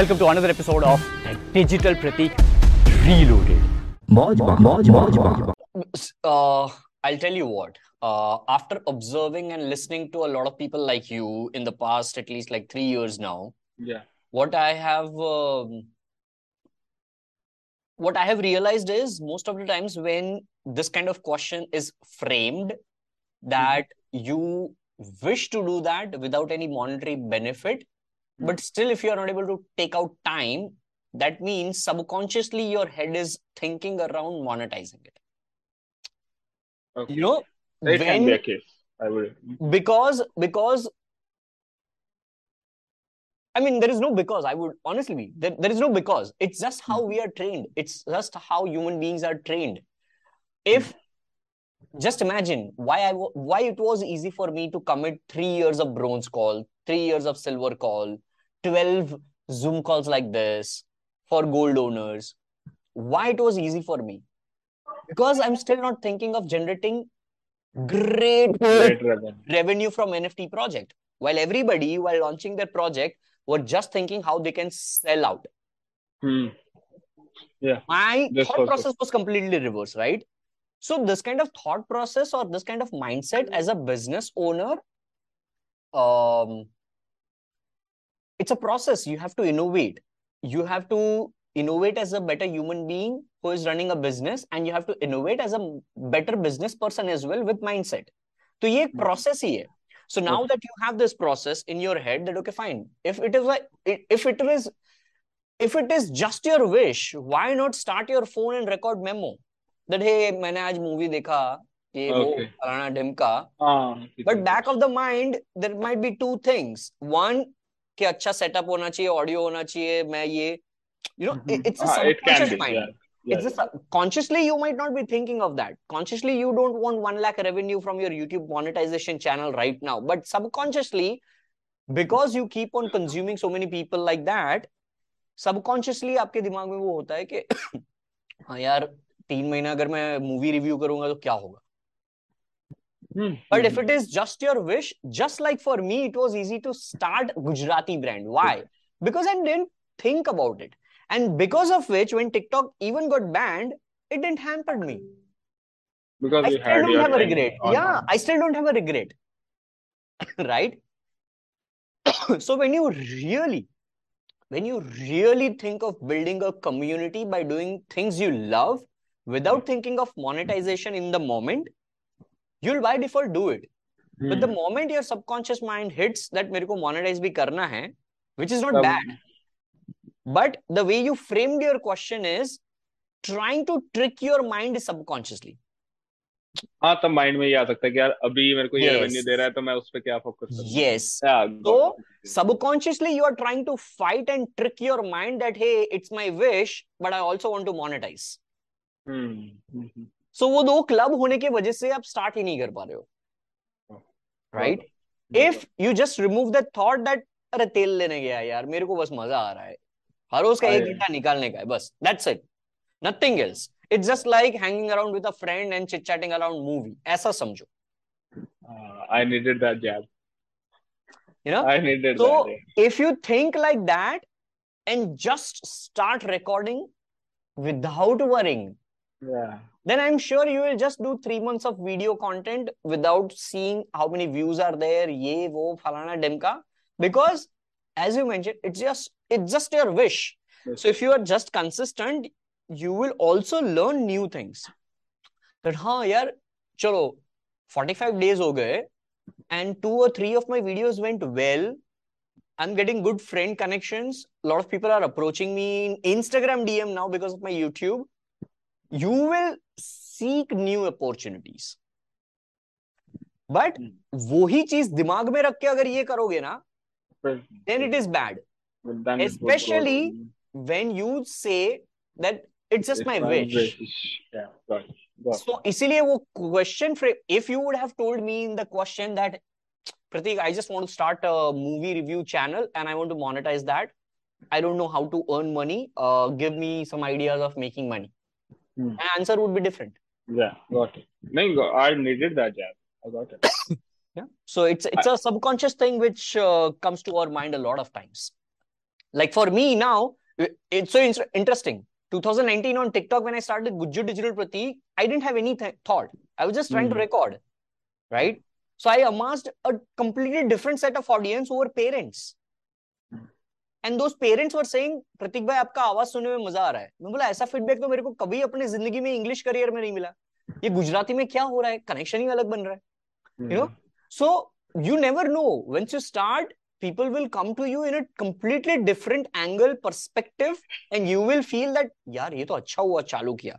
Welcome to another episode of Digital Pratik Reloaded. Uh, I'll tell you what. Uh, after observing and listening to a lot of people like you in the past, at least like three years now, Yeah. what I have um, what I have realized is most of the times when this kind of question is framed, that you wish to do that without any monetary benefit, but hmm. still, if you are not able to take out time, that means subconsciously your head is thinking around monetizing it. Okay. You know, It can be a case. I would. because because I mean there is no because I would honestly be there, there is no because it's just how hmm. we are trained it's just how human beings are trained hmm. if just imagine why I why it was easy for me to commit 3 years of bronze call 3 years of silver call 12 zoom calls like this for gold owners why it was easy for me because I'm still not thinking of generating great Great revenue. revenue from NFT project. While everybody, while launching their project, were just thinking how they can sell out. Hmm. Yeah. My thought process was completely reverse, right? So this kind of thought process or this kind of mindset as a business owner, um, it's a process. You have to innovate. You have to innovate as a better human being who is running a business, and you have to innovate as a better business person as well with mindset. तो ये एक process ही है. So now Okay. that you have this process in your head, that okay, fine. If it is like if it is if it is just your wish, why not start your phone and record memo? That hey, मैंने आज movie देखा, ये वो Okay. फलाना ढिमका. हाँ. But back of the mind, there might be two things. कि अच्छा setup होना चाहिए ऑडियो होना चाहिए मैं ये you know it's consciously you might not be thinking of that consciously you don't want one lack revenue from your YouTube monetization channel right now but subconsciously because you keep on consuming so many people like that subconsciously आपके दिमाग में वो होता है कि हाँ यार तीन महीना अगर मैं मूवी रिव्यू करूँगा तो क्या होगा? Hmm. But if it is just your wish, just like for me, it was easy to start Gujarati brand. Why? Because I didn't think about it. And because of which, when TikTok even got banned, it didn't hamper me. because I still don't have a regret. Yeah, I still don't have a regret. right? so when you really, when you really think of building a community by doing things you love without thinking of monetization in the moment, you'll by default do it. hmm. But the Hmm. moment your subconscious mind hits that मेरे को monetize भी करना है, which is not तब- bad, but the way you framed your question is trying to trick your mind subconsciously. हाँ तब mind में ये आ सकता है कि यार अभी मेरे को ये Yes. रेवेन्यू दे रहा है तो मैं उस पर क्या फोकस करूँ Yes. Yeah, So got it. subconsciously you are trying to fight and trick your mind that hey, it's my wish, but I also सो वो दो क्लब होने की वजह से आप स्टार्ट ही नहीं कर पा रहे हो। Right if you just remove that thought that अरे तेल लेने गया यार मेरे को बस मज़ा आ रहा है। हर रोज का एक घंटा निकालने का है बस। That's it nothing else it's just like hanging around with a friend and chit chatting around movie ऐसा समझो। I needed that jab you know I needed so if you think like that and just start recording without worrying yeah then i'm sure you will just do 3 months of video content without seeing how many views are there ye wo falana demka because as you mentioned it's just it's just your wish yes. so if you are just consistent you will also learn new things that ha yaar chalo 45 days ho gaye and two or three of my videos went well I'm getting good friend connections. A lot of people are approaching me in Instagram DM now because of my YouTube. you will seek new opportunities but वो ही चीज़ दिमाग में रख के अगर ये करोगे ना then it is bad specially when you say that it's just my wish so इसीलिए वो question if you would have told me in the question that Pratik, I just want to start a movie review channel and I want to monetize that. I don't know how to earn money. Uh, give me some ideas of making money. Hmm. my answer would be different Yeah, got it. No, I needed that jab. I got it. yeah so it's it's a subconscious thing which uh, comes to our mind a lot of times like for me now it's so in- interesting 2019 on tiktok when i started gujju digital pratik i didn't have any th- thought i was just trying mm. to record right so i amassed a completely different set of audience who were parents and those parents were saying Pratik भाई आपका आवाज़ सुनने में मज़ा आ रहा है. मैं बोला ऐसा फीडबैक तो मेरे को कभी अपनी ज़िंदगी में इंग्लिश करियर में नहीं मिला। ये गुजराती में क्या हो रहा है? कनेक्शन ही अलग बन रहा है। You know so you never know once you start people will come to you in a completely different angle perspective and you will feel that यार ये तो अच्छा हुआ चालू किया।